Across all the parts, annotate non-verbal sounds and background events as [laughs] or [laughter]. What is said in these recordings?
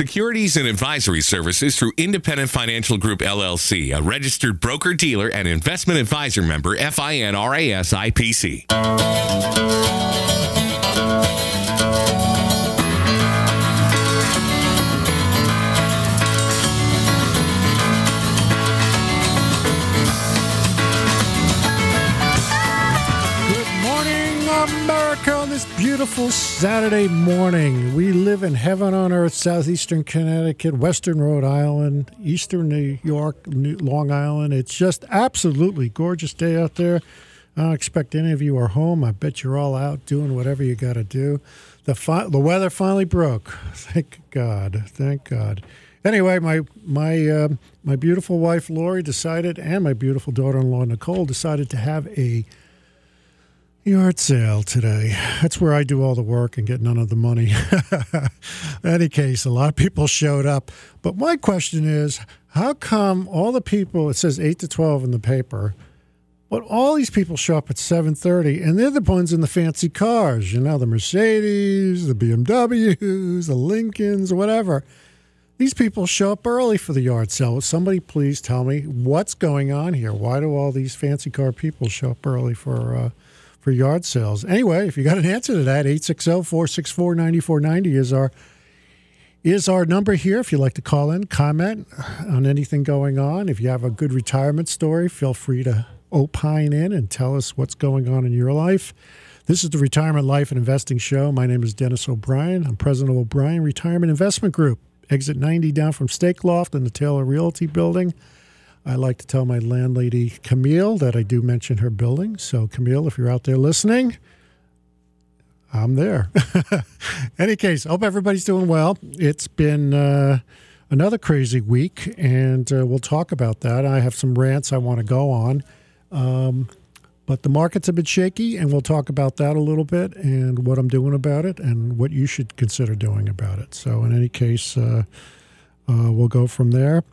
Securities and advisory services through Independent Financial Group LLC, a registered broker dealer and investment advisor member FINRA SIPC. Beautiful Saturday morning. We live in heaven on earth, southeastern Connecticut, western Rhode Island, eastern New York, Long Island. It's just absolutely gorgeous day out there. I don't expect any of you are home. I bet you're all out doing whatever you got to do. The fi- the weather finally broke. [laughs] Thank God. Thank God. Anyway, my my uh, my beautiful wife Lori decided, and my beautiful daughter-in-law Nicole decided to have a Yard sale today. That's where I do all the work and get none of the money. [laughs] In any case, a lot of people showed up. But my question is how come all the people, it says 8 to 12 in the paper, but all these people show up at 7.30 and they're the ones in the fancy cars, you know, the Mercedes, the BMWs, the Lincolns, whatever. These people show up early for the yard sale. Somebody please tell me what's going on here. Why do all these fancy car people show up early for uh, for yard sales. Anyway, if you got an answer to that, 860-464-9490 is our is our number here. If you'd like to call in, comment on anything going on. If you have a good retirement story, feel free to opine in and tell us what's going on in your life. This is the Retirement Life and Investing Show. My name is Dennis O'Brien. I'm president of O'Brien Retirement Investment Group. Exit 90 down from Steak Loft in the Taylor Realty Building. I like to tell my landlady, Camille, that I do mention her building. So, Camille, if you're out there listening, I'm there. [laughs] Any case, hope everybody's doing well. It's been uh, another crazy week, and uh, we'll talk about that. I have some rants I want to go on. Um, but the markets have been shaky, and we'll talk about that a little bit and what I'm doing about it and what you should consider doing about it. So, in any case, uh, uh we'll go from there.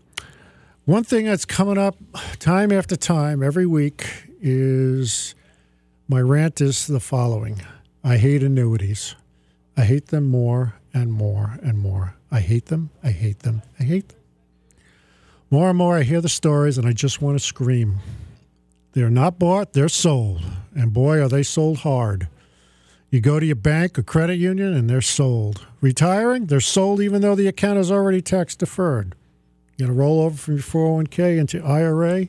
One thing that's coming up time after time every week is my rant is the following I hate annuities. I hate them more and more and more. I hate them. I hate them. I hate them. More and more, I hear the stories and I just want to scream. They're not bought, they're sold. And boy, are they sold hard. You go to your bank or credit union and they're sold. Retiring, they're sold even though the account is already tax deferred. You got to roll over from your 401k into IRA.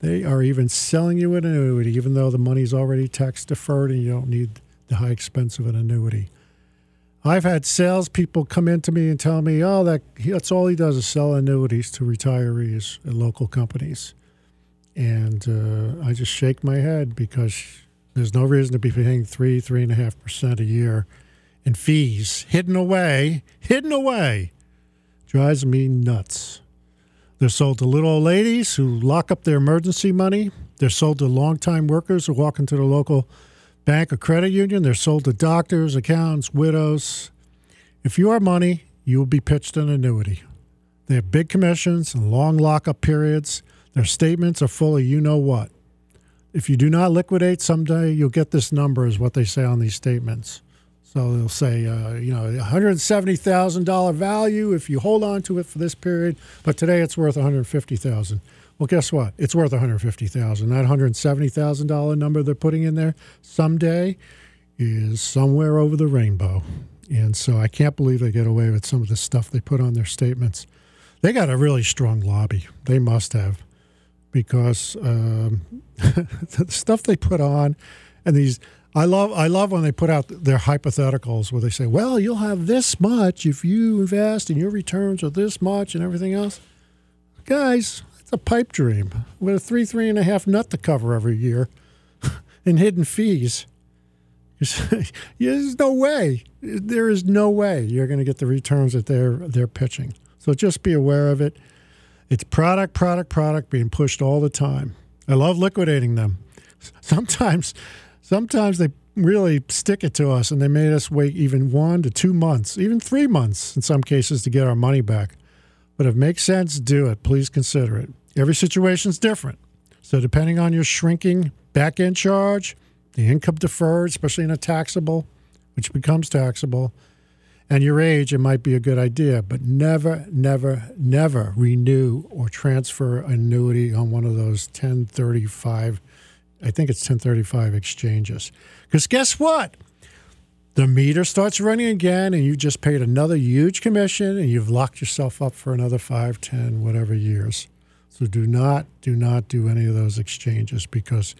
They are even selling you an annuity, even though the money's already tax deferred and you don't need the high expense of an annuity. I've had salespeople come in to me and tell me, "Oh, that that's all he does is sell annuities to retirees at local companies," and uh, I just shake my head because there's no reason to be paying three, three and a half percent a year in fees hidden away, hidden away. Drives me nuts. They're sold to little old ladies who lock up their emergency money. They're sold to longtime workers who walk into the local bank or credit union. They're sold to doctors, accountants, widows. If you are money, you will be pitched an annuity. They have big commissions and long lockup periods. Their statements are full of you know what. If you do not liquidate someday, you'll get this number, is what they say on these statements. So they'll say, uh, you know, $170,000 value if you hold on to it for this period, but today it's worth 150,000. Well, guess what? It's worth 150,000. That $170,000 number they're putting in there someday is somewhere over the rainbow. And so I can't believe they get away with some of the stuff they put on their statements. They got a really strong lobby. They must have, because um, [laughs] the stuff they put on and these I love I love when they put out their hypotheticals where they say, "Well, you'll have this much if you invest, and your returns are this much, and everything else." Guys, it's a pipe dream with a three three and a half nut to cover every year, [laughs] and hidden fees. [laughs] There's no way. There is no way you're going to get the returns that they're they're pitching. So just be aware of it. It's product, product, product being pushed all the time. I love liquidating them. Sometimes sometimes they really stick it to us and they made us wait even one to two months, even three months in some cases to get our money back. But if it makes sense, do it. Please consider it. Every situation is different. So, depending on your shrinking back end charge, the income deferred, especially in a taxable, which becomes taxable, and your age, it might be a good idea, but never, never, never renew or transfer annuity on one of those 1035, I think it's 1035 exchanges. Because guess what? The meter starts running again, and you just paid another huge commission, and you've locked yourself up for another five, ten, whatever years. So do not, do not do any of those exchanges because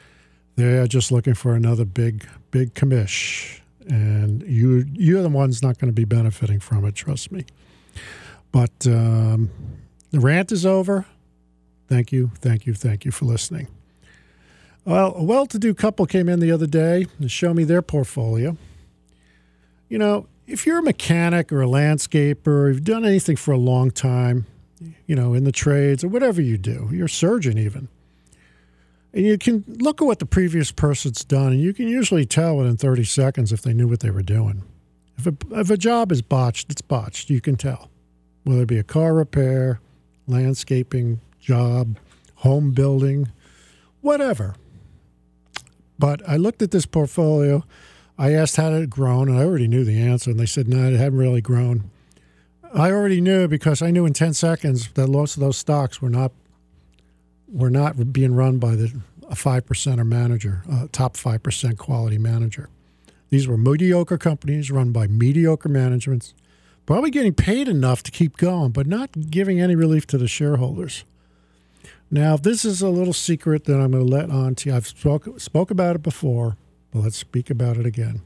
they are just looking for another big, big commish and you you're the ones not going to be benefiting from it. Trust me. But um, the rant is over. Thank you, thank you, thank you for listening. Well, a well-to-do couple came in the other day to show me their portfolio. You know, if you're a mechanic or a landscaper, you've done anything for a long time, you know, in the trades or whatever you do, you're a surgeon even and you can look at what the previous person's done, and you can usually tell within 30 seconds if they knew what they were doing. If a, if a job is botched, it's botched. You can tell. Whether it be a car repair, landscaping job, home building, whatever. But I looked at this portfolio. I asked how it had grown, and I already knew the answer. And they said, no, it hadn't really grown. I already knew because I knew in 10 seconds that most of those stocks were not were not being run by the a 5% or manager, a top five percent quality manager. These were mediocre companies run by mediocre managements, probably getting paid enough to keep going, but not giving any relief to the shareholders. Now, this is a little secret that I'm going to let on to you. I've spoke, spoke about it before, but let's speak about it again.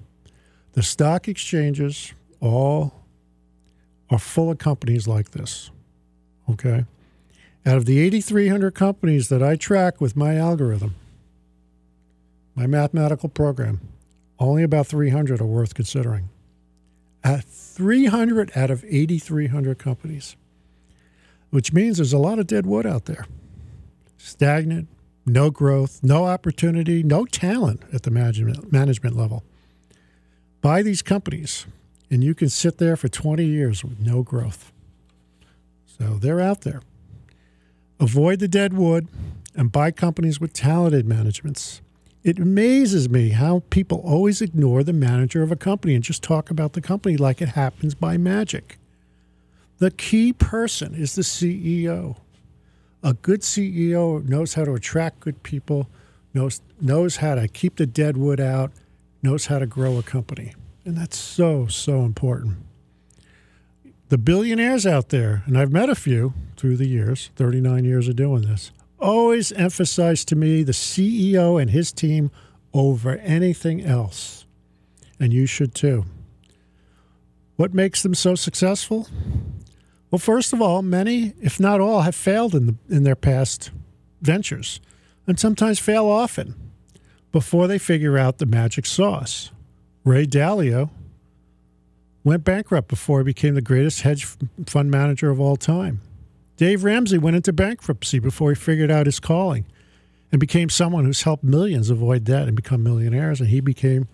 The stock exchanges all are full of companies like this. Okay? Out of the 8,300 companies that I track with my algorithm, my mathematical program, only about 300 are worth considering. At 300 out of 8,300 companies, which means there's a lot of dead wood out there. Stagnant, no growth, no opportunity, no talent at the management, management level. Buy these companies, and you can sit there for 20 years with no growth. So they're out there. Avoid the dead wood and buy companies with talented managements. It amazes me how people always ignore the manager of a company and just talk about the company like it happens by magic. The key person is the CEO. A good CEO knows how to attract good people, knows, knows how to keep the dead wood out, knows how to grow a company. And that's so, so important the billionaires out there, and I've met a few through the years, 39 years of doing this, always emphasize to me the CEO and his team over anything else. And you should too. What makes them so successful? Well, first of all, many, if not all, have failed in, the, in their past ventures and sometimes fail often before they figure out the magic sauce. Ray Dalio went bankrupt before he became the greatest hedge fund manager of all time. Dave Ramsey went into bankruptcy before he figured out his calling and became someone who's helped millions avoid debt and become millionaires. And he became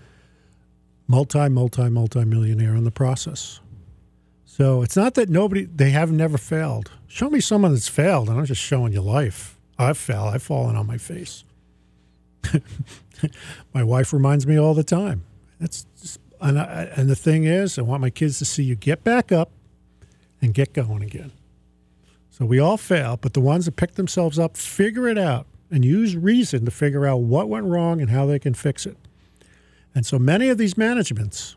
multi, multi, multi millionaire in the process. So it's not that nobody, they have never failed. Show me someone that's failed, and I'm just showing you life. I've failed, I've fallen on my face. [laughs] my wife reminds me all the time. That's just and, I, and the thing is, I want my kids to see you get back up and get going again. So we all fail, but the ones that pick themselves up figure it out and use reason to figure out what went wrong and how they can fix it. And so many of these managements,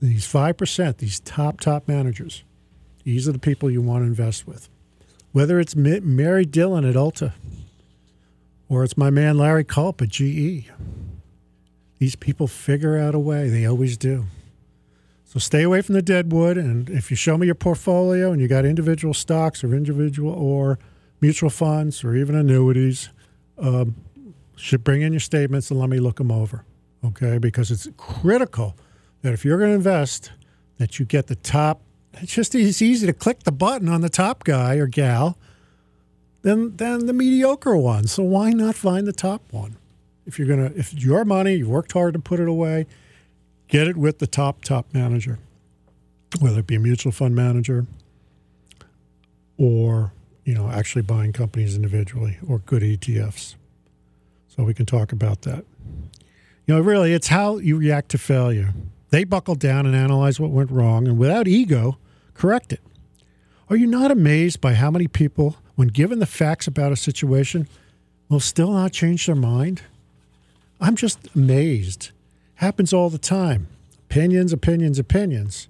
these 5%, these top, top managers, these are the people you want to invest with. Whether it's Mary Dillon at Ulta or it's my man Larry Culp at GE these people figure out a way. They always do. So stay away from the deadwood. And if you show me your portfolio and you got individual stocks or individual or mutual funds or even annuities, um, should bring in your statements and let me look them over. Okay, because it's critical that if you're going to invest, that you get the top. It's just it's easy to click the button on the top guy or gal, than than the mediocre one. So why not find the top one? if you're gonna if it's your money, you worked hard to put it away, get it with the top top manager, whether it be a mutual fund manager or you know actually buying companies individually or good ETFs. So we can talk about that. You know, really, it's how you react to failure. They buckle down and analyze what went wrong and without ego, correct it. Are you not amazed by how many people, when given the facts about a situation, will still not change their mind? I'm just amazed. Happens all the time. Opinions, opinions, opinions.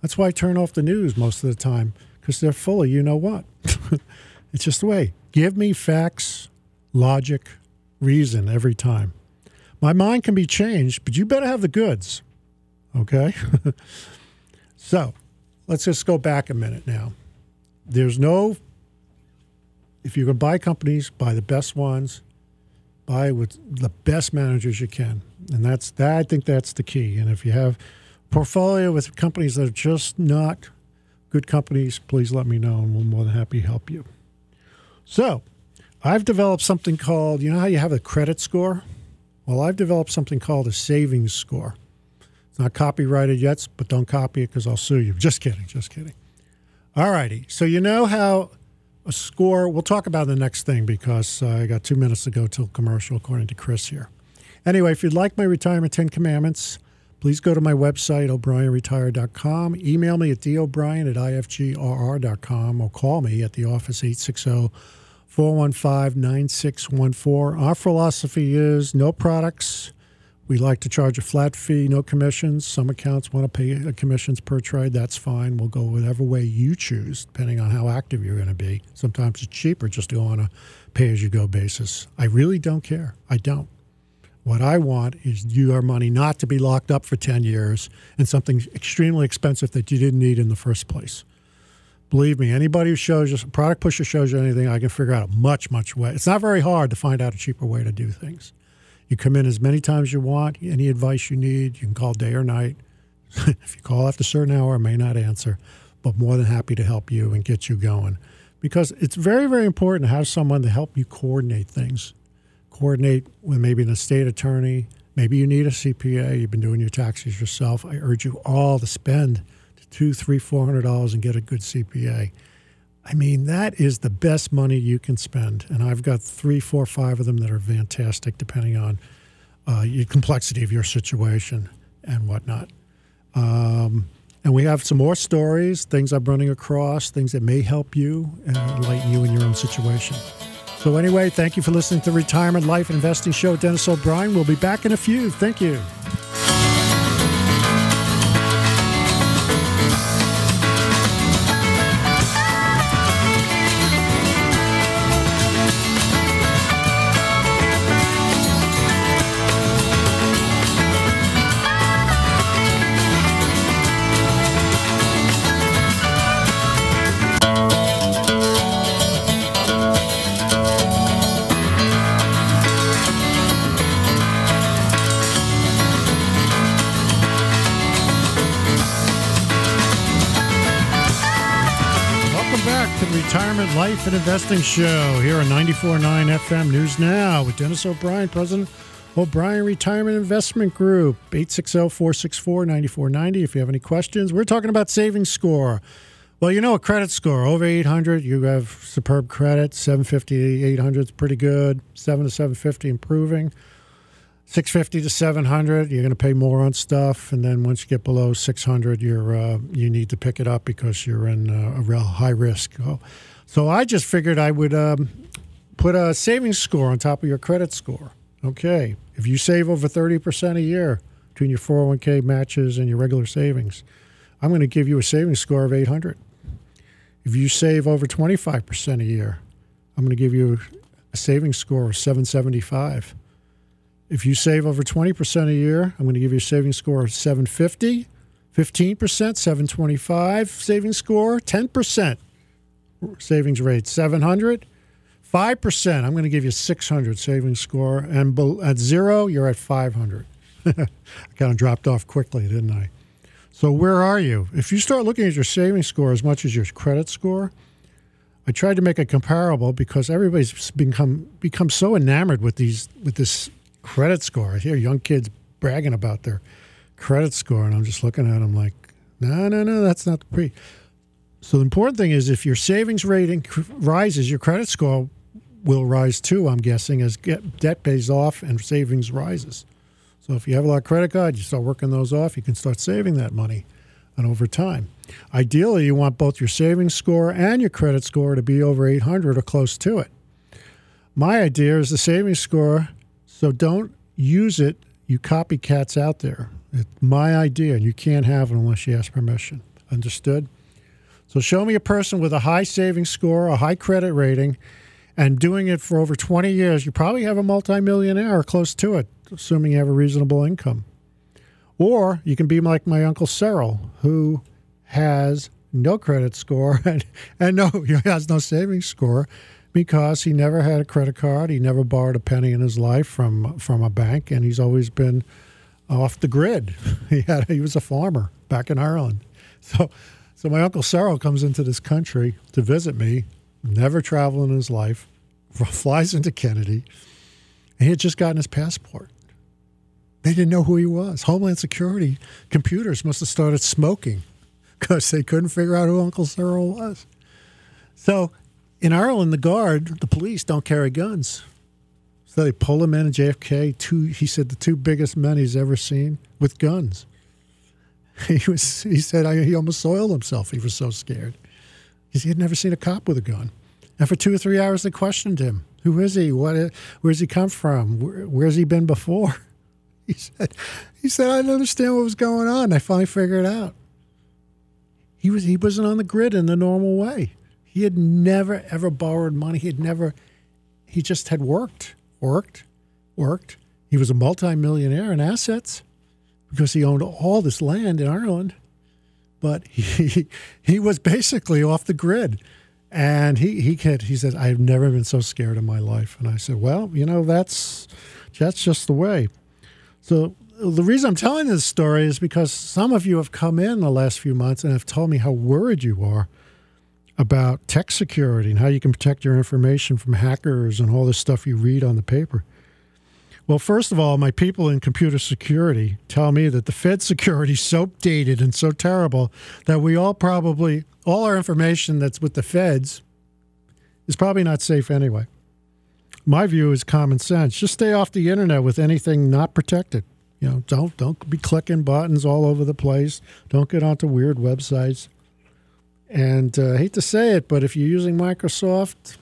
That's why I turn off the news most of the time because they're full of you know what. [laughs] it's just the way. Give me facts, logic, reason every time. My mind can be changed, but you better have the goods. Okay? [laughs] so let's just go back a minute now. There's no, if you can buy companies, buy the best ones, buy with the best managers you can. And that's that I think that's the key. And if you have portfolio with companies that are just not good companies, please let me know and we'll more than happy to help you. So I've developed something called, you know how you have a credit score? Well, I've developed something called a savings score. Not copyrighted yet, but don't copy it because I'll sue you. Just kidding, just kidding. All righty. So you know how a score, we'll talk about the next thing because uh, I got two minutes to go till commercial, according to Chris here. Anyway, if you'd like my retirement 10 commandments, please go to my website, o'brienretire.com. Email me at dobrien at ifgrr.com or call me at the office 860 415 9614. Our philosophy is no products. We like to charge a flat fee, no commissions. Some accounts want to pay commissions per trade. That's fine. We'll go whatever way you choose, depending on how active you're going to be. Sometimes it's cheaper just to go on a pay as you go basis. I really don't care. I don't. What I want is your money not to be locked up for 10 years in something extremely expensive that you didn't need in the first place. Believe me, anybody who shows you, product pusher shows you anything, I can figure out a much, much way. It's not very hard to find out a cheaper way to do things. You come in as many times as you want, any advice you need, you can call day or night. [laughs] if you call after a certain hour, I may not answer, but more than happy to help you and get you going. Because it's very, very important to have someone to help you coordinate things. Coordinate with maybe an estate attorney. Maybe you need a CPA. You've been doing your taxes yourself. I urge you all to spend – two, three, four hundred dollars and get a good CPA. I mean, that is the best money you can spend. And I've got three, four, five of them that are fantastic, depending on uh, the complexity of your situation and whatnot. Um, and we have some more stories, things I'm running across, things that may help you and enlighten you in your own situation. So, anyway, thank you for listening to the Retirement Life Investing Show. Dennis O'Brien. We'll be back in a few. Thank you. Life and Investing Show here on 94.9 FM News Now with Dennis O'Brien, President O'Brien Retirement Investment Group, 860-464-9490. If you have any questions, we're talking about savings score. Well, you know a credit score over 800, you have superb credit. 750 800 is pretty good. 7 to 750 improving. 650 to 700 you're going to pay more on stuff and then once you get below 600 you're uh, you need to pick it up because you're in uh, a real high risk oh, so I just figured I would um, put a savings score on top of your credit score. Okay, if you save over 30% a year between your 401k matches and your regular savings, I'm going to give you a savings score of 800. If you save over 25% a year, I'm going to give you a savings score of 775. If you save over 20% a year, I'm going to give you a savings score of 750. 15%, 725 savings score, 10% savings rate 700 5% i'm going to give you 600 savings score and at zero you're at 500 [laughs] i kind of dropped off quickly didn't i? So where are you? If you start looking at your savings score as much as your credit score i tried to make it comparable because everybody's become become so enamored with these with this credit score. I hear young kids bragging about their credit score and i'm just looking at them like no no no that's not the pre so the important thing is if your savings rating rises, your credit score will rise too. I'm guessing as debt pays off and savings rises. So So if you have a lot of credit cards, you start working those off, you can start saving that money and over time. Ideally, you want both your savings score and your credit score to be over 800 or close to it. My idea is the savings score, so don't use it, you copycats out there. It's my idea, and you can't have it unless you ask permission. Understood? So show me a person with a high savings score, a high credit rating, and doing it for over 20 years. You probably have a multimillionaire or close to it, assuming you have a reasonable income. Or you can be like my Uncle Cyril, who has no credit score [laughs] and, and no, [laughs] he has no savings score because he never had a credit card. He never borrowed a penny in his life from from a bank, and he's always been off the grid. [laughs] He had he was a farmer back in Ireland, so so my uncle Cyril comes into this country to visit me. Never traveled in his life, [laughs] flies into Kennedy, and he had just gotten his passport. They didn't know who he was. Homeland Security computers must have started smoking because they couldn't figure out who Uncle Cyril was. So in Ireland, the guard, the police don't carry guns. So they pull him in at JFK. Two, he said, the two biggest men he's ever seen with guns. [laughs] He was. He said he almost soiled himself. He was so scared. He had never seen a cop with a gun. And for two or three hours, they questioned him. Who is he? What? Where's he come from? Where, where's he been before? [laughs] He said. He said I didn't understand what was going on. I finally figured it out. He was. He wasn't on the grid in the normal way. He had never ever borrowed money. He had never. He just had worked, worked, worked. He was a multimillionaire in assets because he owned all this land in Ireland, but he [laughs] he was basically off the grid. And he he he said, I've never been so scared in my life. And I said, Well, you know, that's that's just the way. So the reason I'm telling this story is because some of you have come in the last few months and have told me how worried you are about tech security and how you can protect your information from hackers and all this stuff you read on the paper. Well, first of all, my people in computer security tell me that the Fed security is so dated and so terrible that we all probably, all our information that's with the Feds is probably not safe anyway. My view is common sense. Just stay off the internet with anything not protected. You know, don't don't be clicking buttons all over the place. Don't get onto weird websites. And uh, I hate to say it, but if you're using Microsoft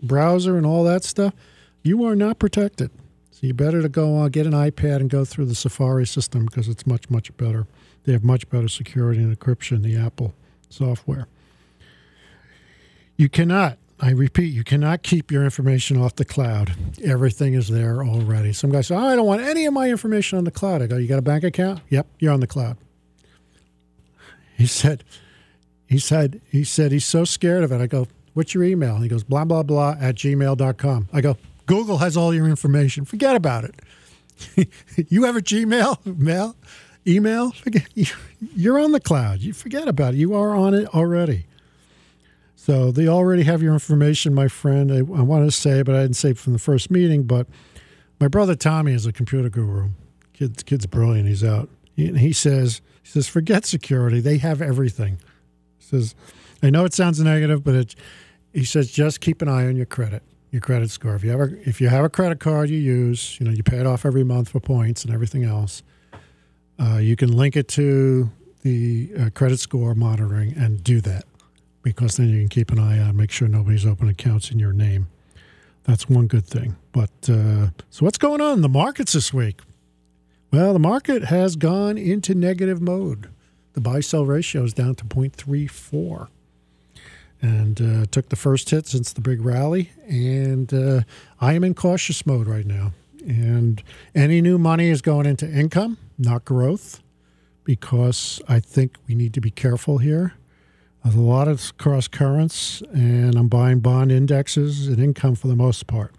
browser and all that stuff, you are not protected. So you better to go on, get an iPad and go through the Safari system because it's much, much better. They have much better security and encryption, the Apple software. You cannot, I repeat, you cannot keep your information off the cloud. Everything is there already. Some guys say, oh, I don't want any of my information on the cloud. I go, You got a bank account? Yep, you're on the cloud. He said, he said, he said he's so scared of it. I go, What's your email? he goes, blah, blah, blah at gmail.com. I go, Google has all your information. Forget about it. [laughs] you have a Gmail mail, email. Forget, [laughs] you're on the cloud. You forget about it. You are on it already. So they already have your information, my friend. I, I wanted to say, but I didn't say from the first meeting. But my brother Tommy is a computer guru. Kid, kid's brilliant. He's out. He, he says, he says, forget security. They have everything. He says, I know it sounds negative, but it, he says just keep an eye on your credit your credit score. If you have a, if you have a credit card you use, you know you pay it off every month for points and everything else. Uh, you can link it to the uh, credit score monitoring and do that because then you can keep an eye on, make sure nobody's opening accounts in your name. That's one good thing. But uh, so what's going on in the markets this week? Well, the market has gone into negative mode. The buy sell ratio is down to 0.34 and uh, took the first hit since the big rally. And uh, I am in cautious mode right now. And any new money is going into income, not growth, because I think we need to be careful here. There's a lot of cross currents, and I'm buying bond indexes and income for the most part.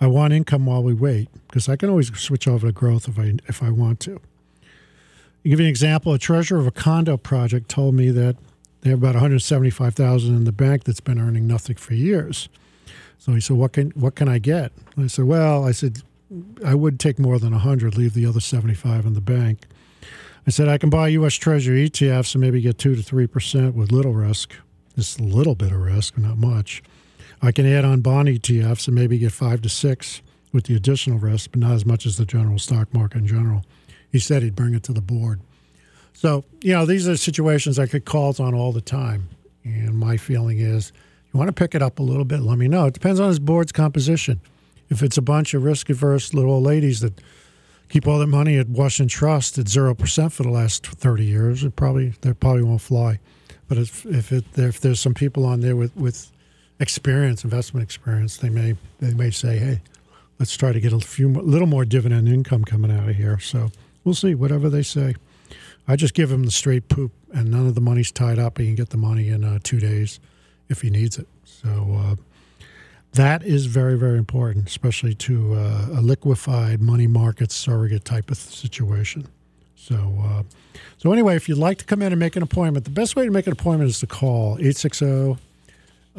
I want income while we wait because I can always switch over to growth if I if I want to. I'll give you an example. A treasurer of a condo project told me that they have about 175,000 in the bank that's been earning nothing for years. So he said, "What can what can I get?" I said, "Well, I said I would take more than 100, leave the other 75 in the bank." I said, "I can buy U.S. Treasury ETFs and maybe get two to three percent with little risk, just a little bit of risk, not much. I can add on bond ETFs and maybe get five to six with the additional risk, but not as much as the general stock market in general. He said he'd bring it to the board. So, you know, these are situations I get calls on all the time. And my feeling is you want to pick it up a little bit, let me know. It depends on his board's composition. If it's a bunch of risk averse little old ladies that keep all their money at Washington Trust at 0% for the last 30 years, it probably they probably won't fly. But if if, it, if there's some people on there with, with experience, investment experience, they may they may say, hey, let's try to get a few little more dividend income coming out of here. So we'll see, whatever they say. I just give him the straight poop, and none of the money's tied up. He can get the money in uh, two days if he needs it. So uh, that is very, very important, especially to uh, a liquefied money market surrogate type of situation. So, uh, so anyway, if you'd like to come in and make an appointment, the best way to make an appointment is to call 860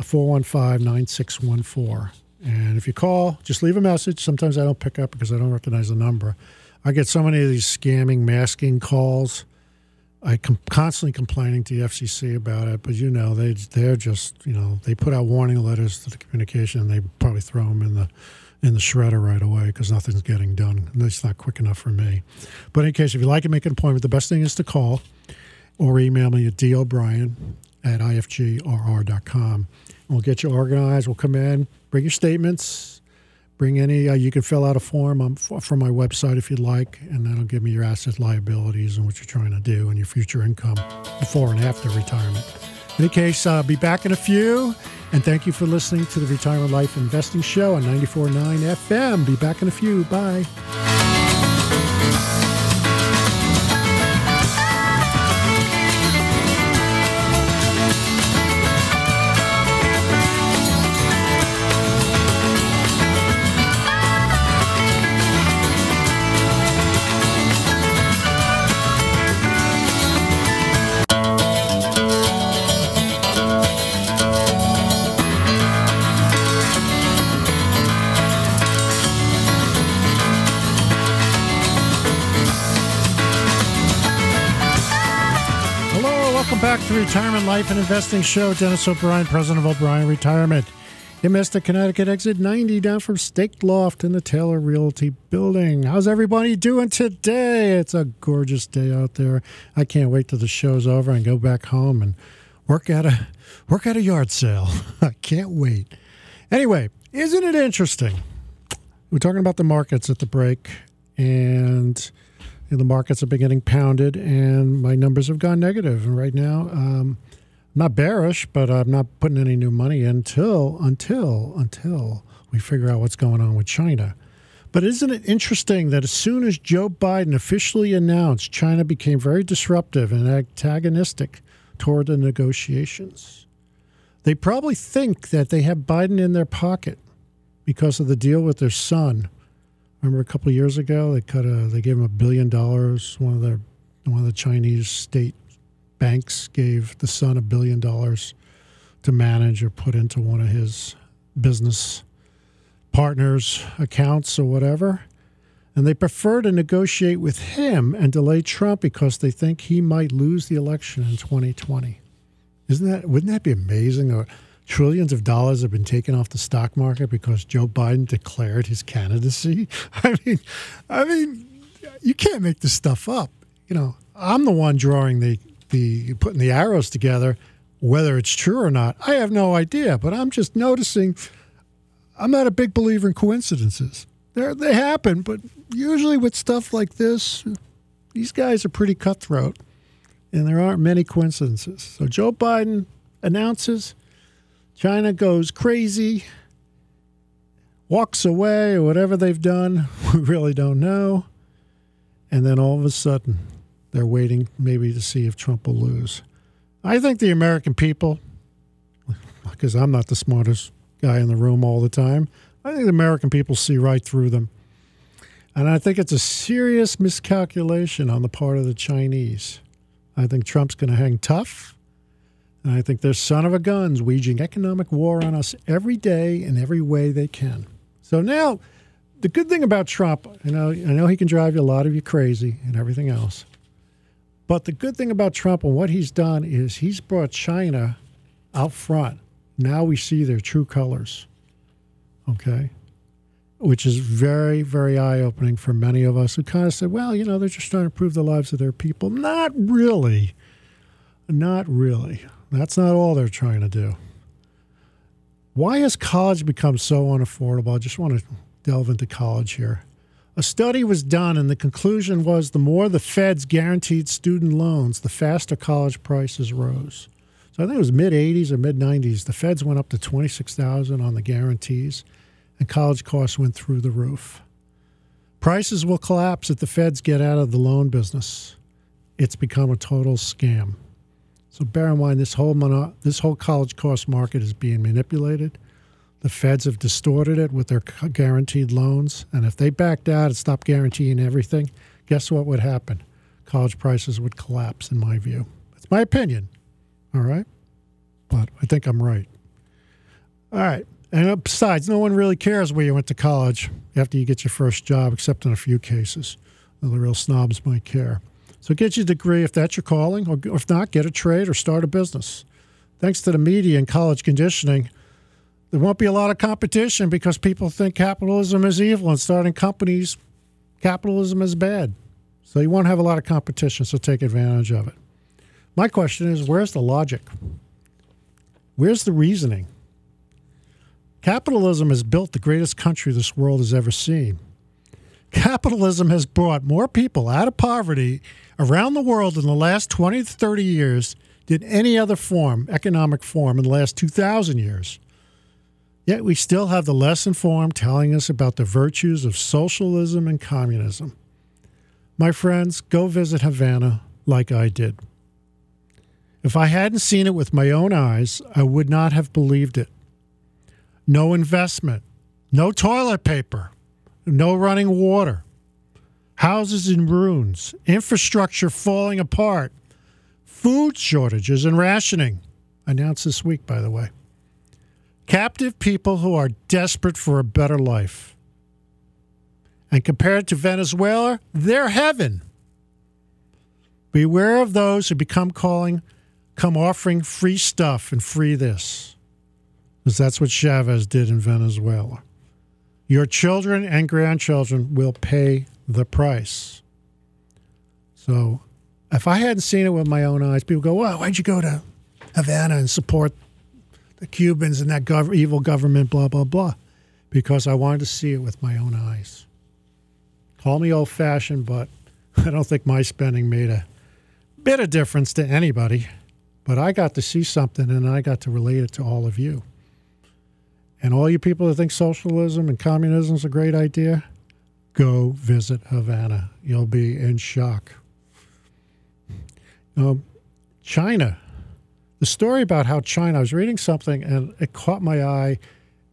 415 9614. And if you call, just leave a message. Sometimes I don't pick up because I don't recognize the number. I get so many of these scamming, masking calls. I am constantly complaining to the FCC about it, but you know they they're just you know they put out warning letters to the communication and they probably throw them in the in the shredder right away because nothing's getting done. And it's not quick enough for me. But in case if you like to make an appointment, the best thing is to call or email me at d'obrien at ifgrr.com. We'll get you organized. We'll come in, bring your statements, Bring any, uh, you can fill out a form um, from my website if you'd like, and that'll give me your assets, liabilities, and what you're trying to do and your future income before and after retirement. In any case, I'll uh, be back in a few. And thank you for listening to the Retirement Life Investing Show on 94.9 FM. Be back in a few. Bye. Retirement Life and Investing Show. Dennis O'Brien, President of O'Brien Retirement. Mystic Connecticut exit 90 down from Steak Loft in the Taylor Realty building. How's everybody doing today? It's a gorgeous day out there. I can't wait till the show's over and go back home and work at a work at a yard sale. [laughs] I can't wait. Anyway, isn't it interesting? We're talking about the markets at the break and the markets have been getting pounded, and my numbers have gone negative. And right now, um, I'm not bearish, but I'm not putting any new money until until until we figure out what's going on with China. But isn't it interesting that as soon as Joe Biden officially announced China became very disruptive and antagonistic toward the negotiations, they probably think that they have Biden in their pocket because of the deal with their son Remember a couple years ago, they cut a they gave him a billion dollars. One of the one of the Chinese state banks gave the son a billion dollars to manage or put into one of his business partners' accounts or whatever. And they prefer to negotiate with him and delay Trump because they think he might lose the election in 2020. Isn't that wouldn't that be amazing? Trillions of dollars have been taken off the stock market because Joe Biden declared his candidacy. [laughs] I mean, I mean, you can't make this stuff up. You know, I'm the one drawing the the putting the arrows together. Whether it's true or not, I have no idea. But I'm just noticing. I'm not a big believer in coincidences. They they happen, but usually with stuff like this, these guys are pretty cutthroat, and there aren't many coincidences. So Joe Biden announces China goes crazy, walks away, or whatever they've done. [laughs] We really don't know. And then all of a sudden, they're waiting maybe to see if Trump will lose. I think the American people, [laughs] because I'm not the smartest guy in the room all the time, I think the American people see right through them. And I think it's a serious miscalculation on the part of the Chinese. I think Trump's going to hang tough. And I think they're son of a guns waging economic war on us every day in every way they can. So now, the good thing about Trump, you know, I know he can drive a lot of you crazy and everything else. But the good thing about Trump and what he's done is he's brought China out front. Now we see their true colors. Okay? which is very, very eye opening for many of us who kind of said, well, you know, they're just trying to improve the lives of their people. Not really. Not really. That's not all they're trying to do. Why has college become so unaffordable? I just want to delve into college here. A study was done, and the conclusion was the more the feds guaranteed student loans, the faster college prices rose. So I think it was mid 80s or mid 90s. The feds went up to 26,000 on the guarantees, and college costs went through the roof. Prices will collapse if the feds get out of the loan business. It's become a total scam. So bear in mind this whole mono- this whole college cost market is being manipulated. The feds have distorted it with their guaranteed loans, and if they backed out and stopped guaranteeing everything, guess what would happen? College prices would collapse, in my view. It's my opinion. All right, but I think I'm right. All right, and besides, no one really cares where you went to college after you get your first job, except in a few cases. The real snobs might care. So get your degree if that's your calling, or if not, get a trade or start a business. Thanks to the media and college conditioning, there won't be a lot of competition because people think capitalism is evil and starting companies, capitalism is bad. So you won't have a lot of competition, so take advantage of it. My question is where's the logic? Where's the reasoning? Capitalism has built the greatest country this world has ever seen. Capitalism has brought more people out of poverty around the world in the last 20 to 30 years than any other form, economic form, in the last 2,000 years. Yet we still have the less informed telling us about the virtues of socialism and communism. My friends, go visit Havana like I did. If I hadn't seen it with my own eyes, I would not have believed it. No investment, no toilet paper, no running water, houses in ruins, infrastructure falling apart, food shortages and rationing. Announced this week, by the way. Captive people who are desperate for a better life. And compared to Venezuela, they're heaven. Beware of those who become calling, come offering free stuff and free this. Because that's what Chavez did in Venezuela. Your children and grandchildren will pay the price. So if I hadn't seen it with my own eyes, people go, well, why'd you go to Havana and support the Cubans and that gov- evil government, blah, blah, blah? Because I wanted to see it with my own eyes. Call me old fashioned, but [laughs] I don't think my spending made a bit of difference to anybody. But I got to see something and I got to relate it to all of you. And all you people that think socialism and communism is a great idea, go visit Havana. You'll be in shock. Um, China. The story about how China, I was reading something and it caught my eye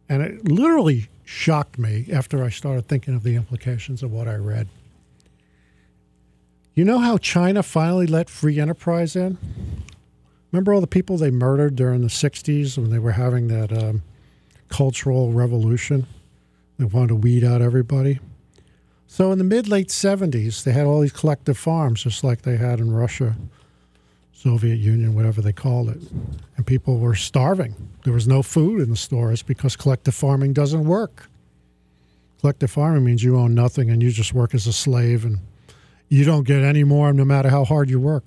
and it literally shocked me after I started thinking of the implications of what I read. You know how China finally let free enterprise in? Remember all the people they murdered during the 60s when they were having that um, cultural revolution. They wanted to weed out everybody. So in the mid late 70s, they had all these collective farms, just like they had in Russia, Soviet Union, whatever they called it. And people were starving. There was no food in the stores because collective farming doesn't work. Collective farming means you own nothing and you just work as a slave and you don't get any more no matter how hard you work.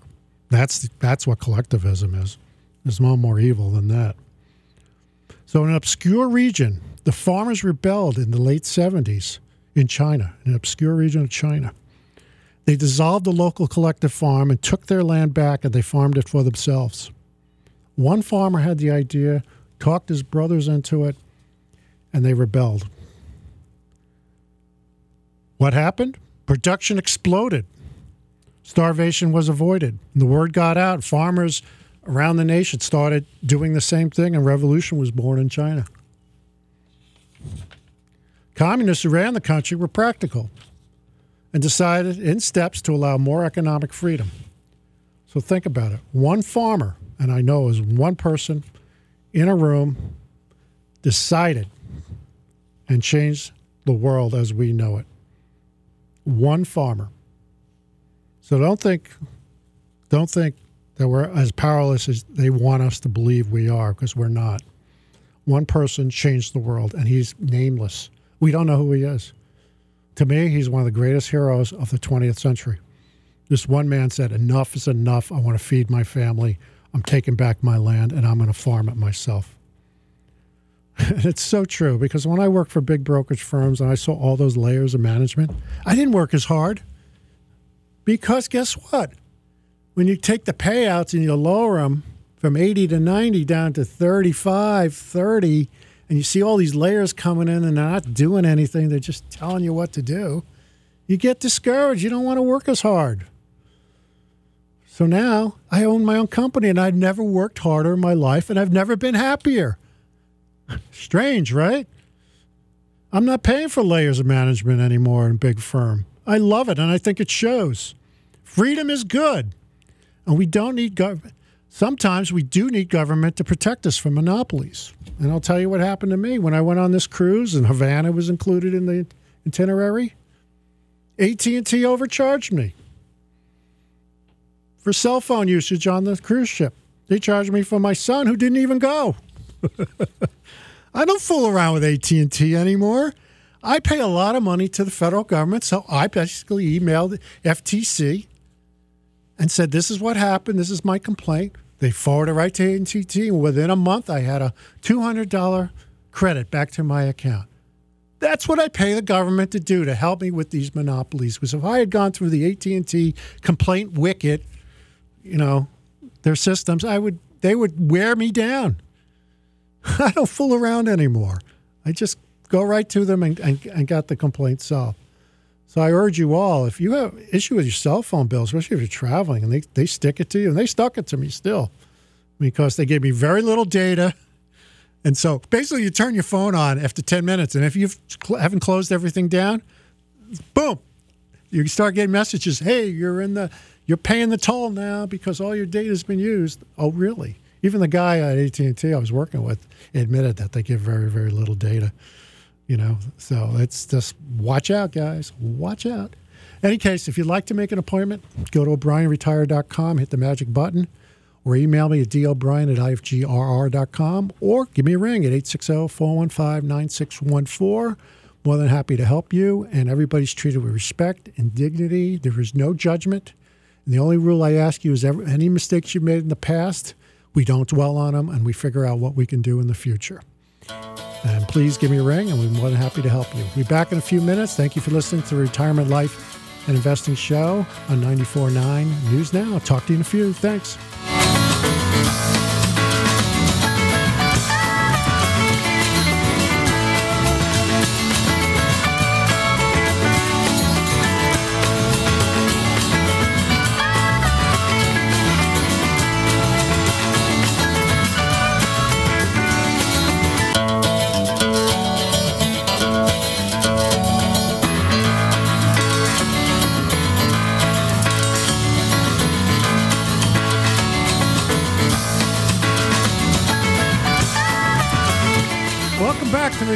That's, that's what collectivism is. There's no more evil than that. So, in an obscure region, the farmers rebelled in the late 70s in China, in an obscure region of China. They dissolved the local collective farm and took their land back and they farmed it for themselves. One farmer had the idea, talked his brothers into it, and they rebelled. What happened? Production exploded. Starvation was avoided. The word got out. Farmers around the nation started doing the same thing, and revolution was born in China. Communists who ran the country were practical and decided in steps to allow more economic freedom. So think about it. One farmer, and I know is one person in a room, decided and changed the world as we know it. One farmer. So don't think don't think that we're as powerless as they want us to believe we are, because we're not. One person changed the world, and he's nameless. We don't know who he is. To me, he's one of the greatest heroes of the 20th century. This one man said, Enough is enough. I want to feed my family. I'm taking back my land and I'm going to farm it myself. [laughs] And it's so true because when I worked for big brokerage firms and I saw all those layers of management, I didn't work as hard. Because guess what? When you take the payouts and you lower them from 80 to 90 down to 35, 30, and you see all these layers coming in and they're not doing anything, they're just telling you what to do, you get discouraged. You don't want to work as hard. So now I own my own company and I've never worked harder in my life and I've never been happier. Strange, right? I'm not paying for layers of management anymore in big firm. I love it and I think it shows. Freedom is good. And we don't need government. Sometimes we do need government to protect us from monopolies. And I'll tell you what happened to me when I went on this cruise and Havana was included in the itinerary. AT&T overcharged me for cell phone usage on the cruise ship. They charged me for my son who didn't even go. [laughs] I don't fool around with AT&T anymore. I pay a lot of money to the federal government, so I basically emailed the FTC and said, "This is what happened. This is my complaint." They forwarded right to AT&T, and within a month, I had a two hundred dollar credit back to my account. That's what I pay the government to do to help me with these monopolies. Because if I had gone through the AT&T complaint wicket, you know, their systems, I would they would wear me down. [laughs] I don't fool around anymore. I just go right to them and, and, and got the complaint solved. So I urge you all, if you have issue with your cell phone bill, especially if you're traveling, and they, they stick it to you, and they stuck it to me still, because they gave me very little data. And so basically, you turn your phone on after 10 minutes, and if you haven't closed everything down, boom, you start getting messages. Hey, you're in the, you're paying the toll now because all your data's been used. Oh, really? Even the guy at AT and T I was working with admitted that they give very, very little data. You know, so it's just watch out, guys. Watch out. Any case, if you'd like to make an appointment, go to o'brienretire.com, hit the magic button, or email me at dobrien at ifgrr.com, or give me a ring at 860-415-9614. More than happy to help you, and everybody's treated with respect and dignity. There is no judgment. And the only rule I ask you is any mistakes you've made in the past, we don't dwell on them, and we figure out what we can do in the future. And please give me a ring, and we're more than happy to help you. We'll be back in a few minutes. Thank you for listening to the Retirement Life and Investing Show on 94.9 News Now. Talk to you in a few. Thanks.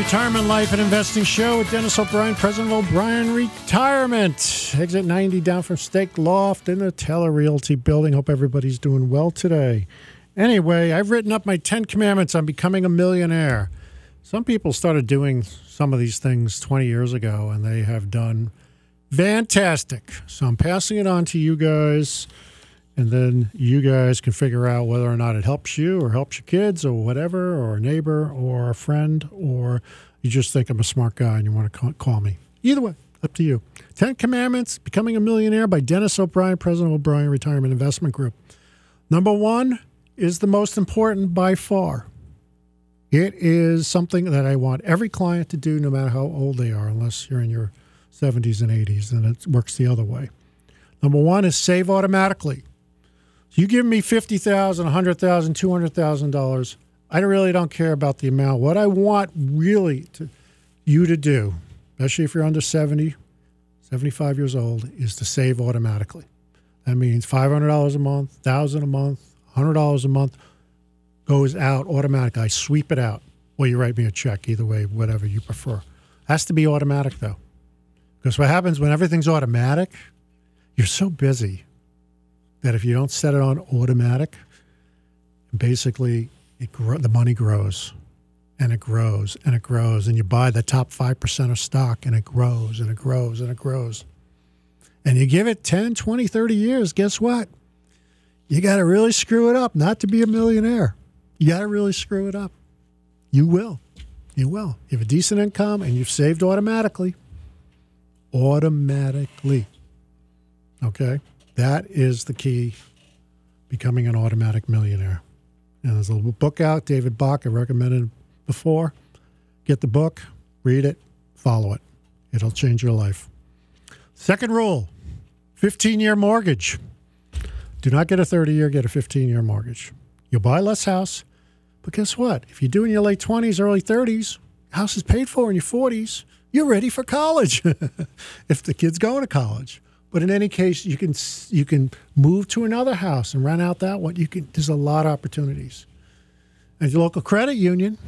Retirement Life and Investing Show with Dennis O'Brien, President of O'Brien Retirement. Exit 90 down from Steak Loft in the Teller Realty building. Hope everybody's doing well today. Anyway, I've written up my 10 commandments on becoming a millionaire. Some people started doing some of these things 20 years ago, and they have done fantastic. So I'm passing it on to you guys and then you guys can figure out whether or not it helps you or helps your kids or whatever or a neighbor or a friend or you just think I'm a smart guy and you want to call me. Either way, up to you. Ten Commandments, Becoming a Millionaire by Dennis O'Brien, President of O'Brien Retirement Investment Group. Number one is the most important by far. It is something that I want every client to do no matter how old they are, unless you're in your 70s and 80s, and it works the other way. Number one is save automatically. You give me fifty thousand, a hundred thousand, two hundred thousand dollars. I really don't care about the amount. What I want really to you to do, especially if you're under 70, 75 years old, is to save automatically. That means five hundred dollars a month, thousand a month, hundred dollars a month goes out automatic. I sweep it out. Well, you write me a check, either way, whatever you prefer. Has to be automatic though, because what happens when everything's automatic, you're so busy that if you don't set it on automatic, basically it the money grows. and it grows and it grows. And you buy the top 5% of stock and it grows and it grows and it grows. And you give it 10, 20, 30 years, guess what? You got to really screw it up not to be a millionaire. You got to really screw it up. You will. You will. You have a decent income and you've saved automatically. Automatically. Okay? That is the key becoming an automatic millionaire. And there's a book out, David Bach, I recommended before. Get the book, read it, follow it. It'll change your life. Second rule 15 year mortgage. Do not get a 30 year, get a 15 year mortgage. You'll buy less house, but guess what? If you do in your late 20s, early 30s, house is paid for in your 40s, you're ready for college. [laughs] if the kid's going to college. But in any case, you can you can move to another house and rent out that one. You can. There's a lot of opportunities. At your local credit union,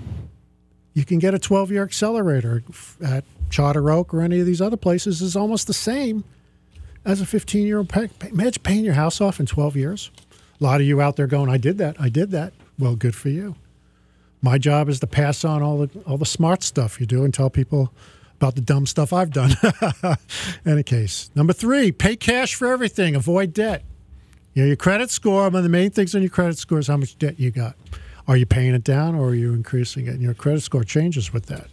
you can get a 12 year accelerator at Charter Oak or any of these other places is almost the same as a 15 year old. Imagine paying your house off in 12 years. A lot of you out there going, I did that. I did that. Well, good for you. My job is to pass on all the all the smart stuff you do and tell people about the dumb stuff I've done. [laughs] In Any case. Number three, pay cash for everything. Avoid debt. You know, your credit score, one of the main things on your credit score is how much debt you got. Are you paying it down or are you increasing it? And your credit score changes with that.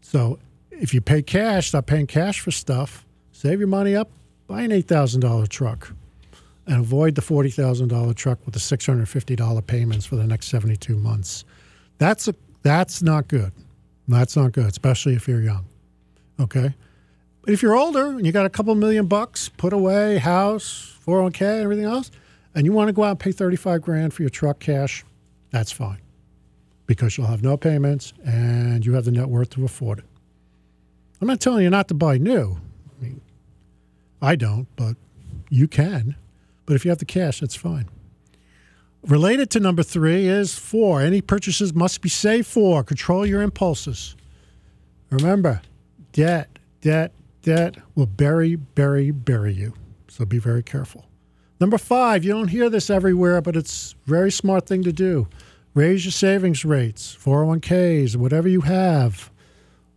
So if you pay cash, stop paying cash for stuff, save your money up, buy an $8,000 truck and avoid the $40,000 truck with the $650 payments for the next 72 months. That's a, that's not good. That's not good, especially if you're young. Okay? But if you're older and you got a couple million bucks put away, house, 401k, everything else, and you want to go out and pay 35 grand for your truck cash, that's fine because you'll have no payments and you have the net worth to afford it. I'm not telling you not to buy new. I mean, I don't, but you can. But if you have the cash, that's fine. Related to number three is four. Any purchases must be saved for. Control your impulses. Remember, debt, debt, debt will bury, bury, bury you. So be very careful. Number five, you don't hear this everywhere, but it's a very smart thing to do. Raise your savings rates, 401ks, whatever you have,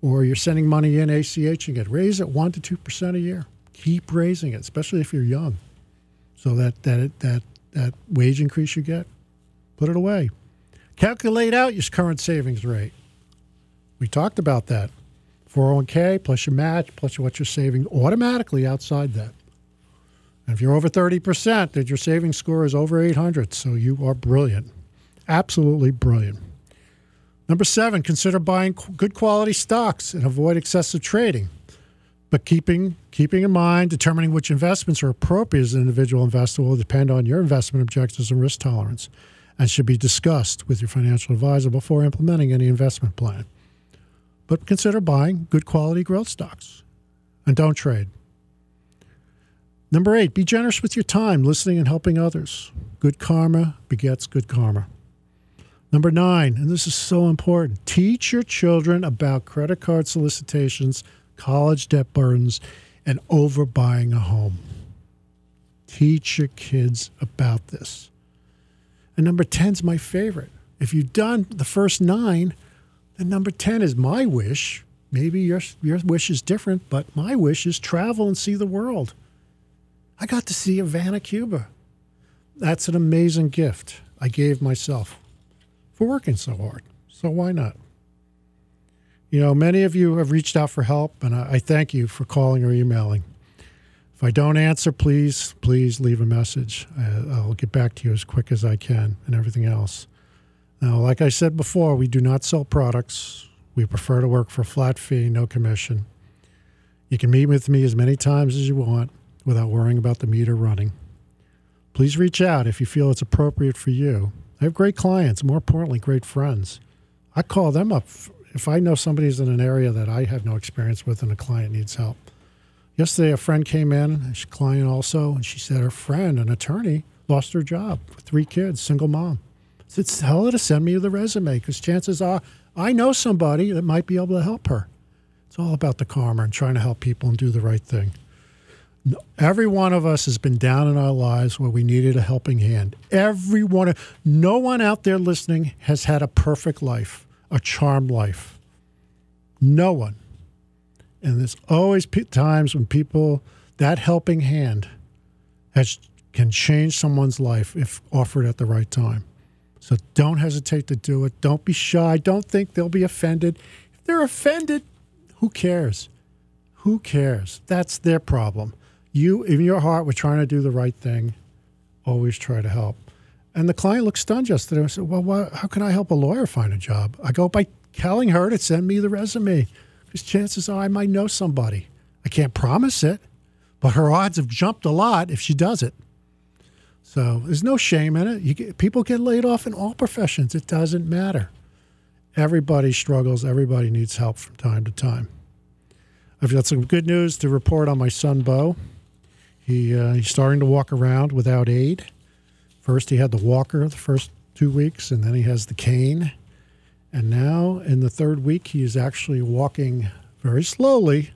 or you're sending money in ACH and get raise it one to two percent a year. Keep raising it, especially if you're young, so that that that that wage increase you get, put it away. Calculate out your current savings rate. We talked about that. 401k plus your match plus what you're saving automatically outside that. And if you're over 30%, that your savings score is over 800. So you are brilliant. Absolutely brilliant. Number seven, consider buying good quality stocks and avoid excessive trading. But keeping keeping in mind, determining which investments are appropriate as an individual investor will depend on your investment objectives and risk tolerance, and should be discussed with your financial advisor before implementing any investment plan. But consider buying good quality growth stocks, and don't trade. Number eight, be generous with your time, listening and helping others. Good karma begets good karma. Number nine, and this is so important teach your children about credit card solicitations, college debt burdens, and overbuying a home. Teach your kids about this. And number 10 is my favorite. If you've done the first nine, then number 10 is my wish. Maybe your, your wish is different, but my wish is travel and see the world. I got to see Havana, Cuba. That's an amazing gift I gave myself for working so hard. So why not? You know, many of you have reached out for help, and I thank you for calling or emailing. If I don't answer, please, please leave a message. I'll get back to you as quick as I can and everything else. Now, like I said before, we do not sell products. We prefer to work for a flat fee, no commission. You can meet with me as many times as you want without worrying about the meter running. Please reach out if you feel it's appropriate for you. I have great clients, more importantly, great friends. I call them up if I know somebody's in an area that I have no experience with and a client needs help. Yesterday, a friend came in, a client also, and she said her friend, an attorney, lost her job with three kids, single mom. I said, tell her to send me the resume because chances are I know somebody that might be able to help her. It's all about the karma and trying to help people and do the right thing. Every one of us has been down in our lives where we needed a helping hand. Every one no one out there listening has had a perfect life. A charmed life. No one. And there's always times when people, that helping hand has, can change someone's life if offered at the right time. So don't hesitate to do it. Don't be shy. Don't think they'll be offended. If they're offended, who cares? Who cares? That's their problem. You, in your heart, were trying to do the right thing. Always try to help. And the client looked stunned yesterday. I said, Well, what, how can I help a lawyer find a job? I go, By telling her to send me the resume, because chances are I might know somebody. I can't promise it, but her odds have jumped a lot if she does it. So there's no shame in it. Get, people get laid off in all professions. It doesn't matter. Everybody struggles. Everybody needs help from time to time. I've got some good news to report on my son Bo. He uh, he's starting to walk around without aid. First, he had the walker the first two weeks, and then he has the cane. And now, in the third week, he is actually walking very slowly,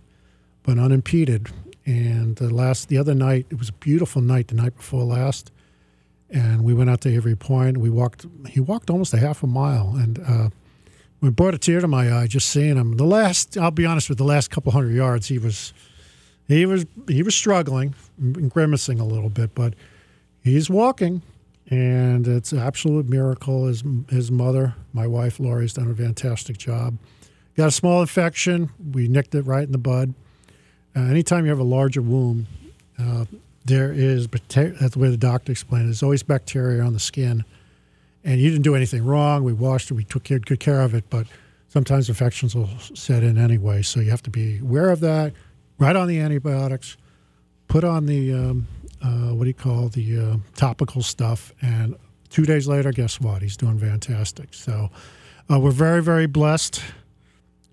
but unimpeded. And the last, the other night, it was a beautiful night. The night before last, and we went out to Avery Point. We walked. He walked almost a half a mile, and uh, we brought a tear to my eye just seeing him. The last, I'll be honest, with the last couple hundred yards, he was, he was, he was struggling, grimacing a little bit, but he's walking, and it's an absolute miracle. His his mother, my wife Lori, has done a fantastic job. Got a small infection. We nicked it right in the bud. Uh, anytime you have a larger wound, uh, there is that's the way the doctor explained it. There's always bacteria on the skin, and you didn't do anything wrong. We washed it, we took good care of it, but sometimes infections will set in anyway. So you have to be aware of that. Right on the antibiotics, put on the um, uh, what do you call the uh, topical stuff, and two days later, guess what? He's doing fantastic. So uh, we're very very blessed.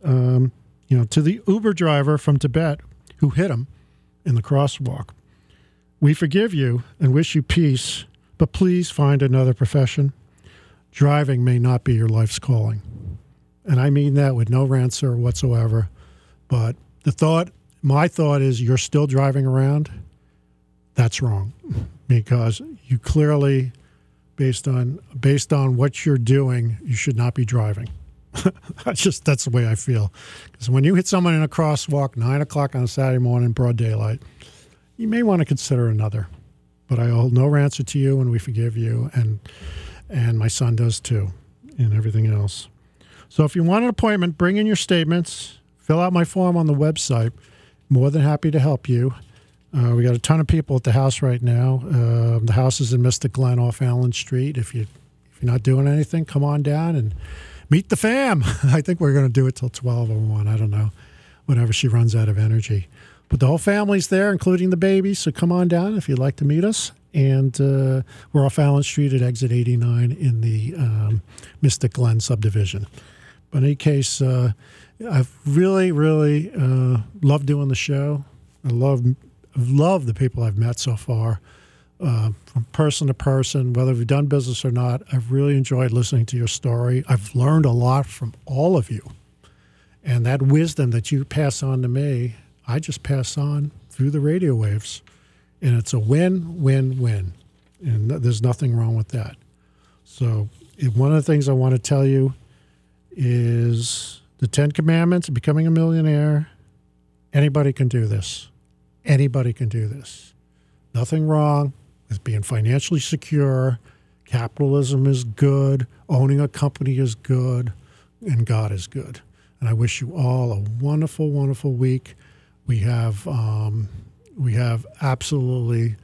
Um, you know, to the Uber driver from Tibet who hit him in the crosswalk we forgive you and wish you peace, but please find another profession. Driving may not be your life's calling. And I mean that with no rancor whatsoever. But the thought, my thought is you're still driving around. That's wrong because you clearly, based on based on what you're doing, you should not be driving. [laughs] that's just that's the way I feel. Because when you hit someone in a crosswalk nine o'clock on a Saturday morning, broad daylight, you may want to consider another. But I hold no ransom to you, and we forgive you, and and my son does too, and everything else. So if you want an appointment, bring in your statements, fill out my form on the website. More than happy to help you. Uh, we got a ton of people at the house right now. Uh, the house is in Mystic Glen off Allen Street. If you if you're not doing anything, come on down and meet the fam. [laughs] I think we're going to do it till twelve or one. I don't know, whenever she runs out of energy. But the whole family's there, including the baby. So come on down if you'd like to meet us. And uh, we're off Allen Street at exit 89 in the um, Mystic Glen subdivision. But in any case, uh, I've really, really uh, loved doing the show. I love, love the people I've met so far, uh, from person to person, whether we've done business or not. I've really enjoyed listening to your story. I've learned a lot from all of you. And that wisdom that you pass on to me I just pass on through the radio waves, and it's a win, win, win, and there's nothing wrong with that. So, one of the things I want to tell you is the Ten Commandments, of becoming a millionaire. Anybody can do this. Anybody can do this. Nothing wrong with being financially secure. Capitalism is good. Owning a company is good. And God is good. And I wish you all a wonderful, wonderful week. We have um, we have absolutely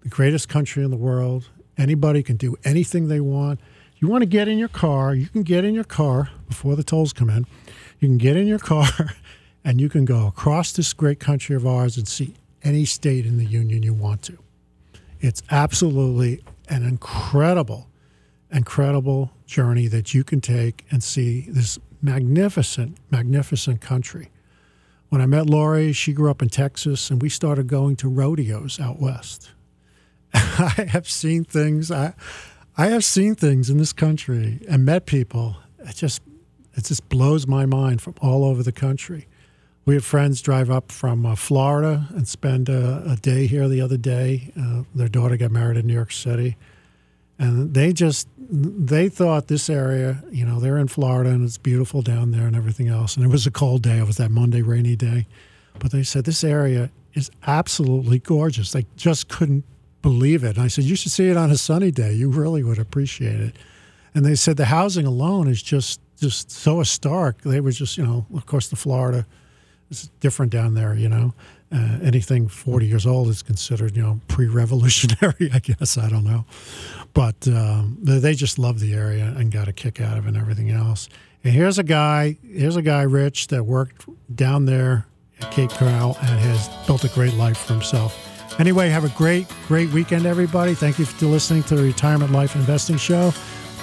the greatest country in the world. Anybody can do anything they want. You want to get in your car, you can get in your car before the tolls come in. You can get in your [laughs] car and you can go across this great country of ours and see any state in the union you want to. It's absolutely an incredible, incredible journey that you can take and see this magnificent, magnificent country. When I met Lori, she grew up in Texas, and we started going to rodeos out west. [laughs] I have seen things. I, I have seen things in this country and met people. It just, it just blows my mind from all over the country. We had friends drive up from uh, Florida and spend a, a, day here the other day. Uh, their daughter got married in New York City, and they just they thought this area, you know, they're in Florida and it's beautiful down there and everything else. And it was a cold day. It was that Monday rainy day, but they said this area is absolutely gorgeous. They just couldn't believe it. And I said, you should see it on a sunny day. You really would appreciate it. And they said the housing alone is just just so historic. They were just, you know, of course, the Florida is different down there. You know, uh, anything 40 years old is considered, you know, pre-revolutionary. [laughs] I guess I don't know, but um, they, they just love the area and got a kick out of it and everything else. And here's a guy, here's a guy, Rich, that worked down there at Cape Coral and has built a great life for himself. Anyway, have a great, great weekend, everybody. Thank you for listening to the Retirement Life Investing Show.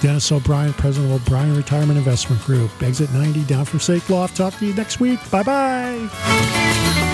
Dennis O'Brien, President of O'Brien Retirement Investment Group. Exit 90 down from Steak Loft. Talk to you next week. Bye bye.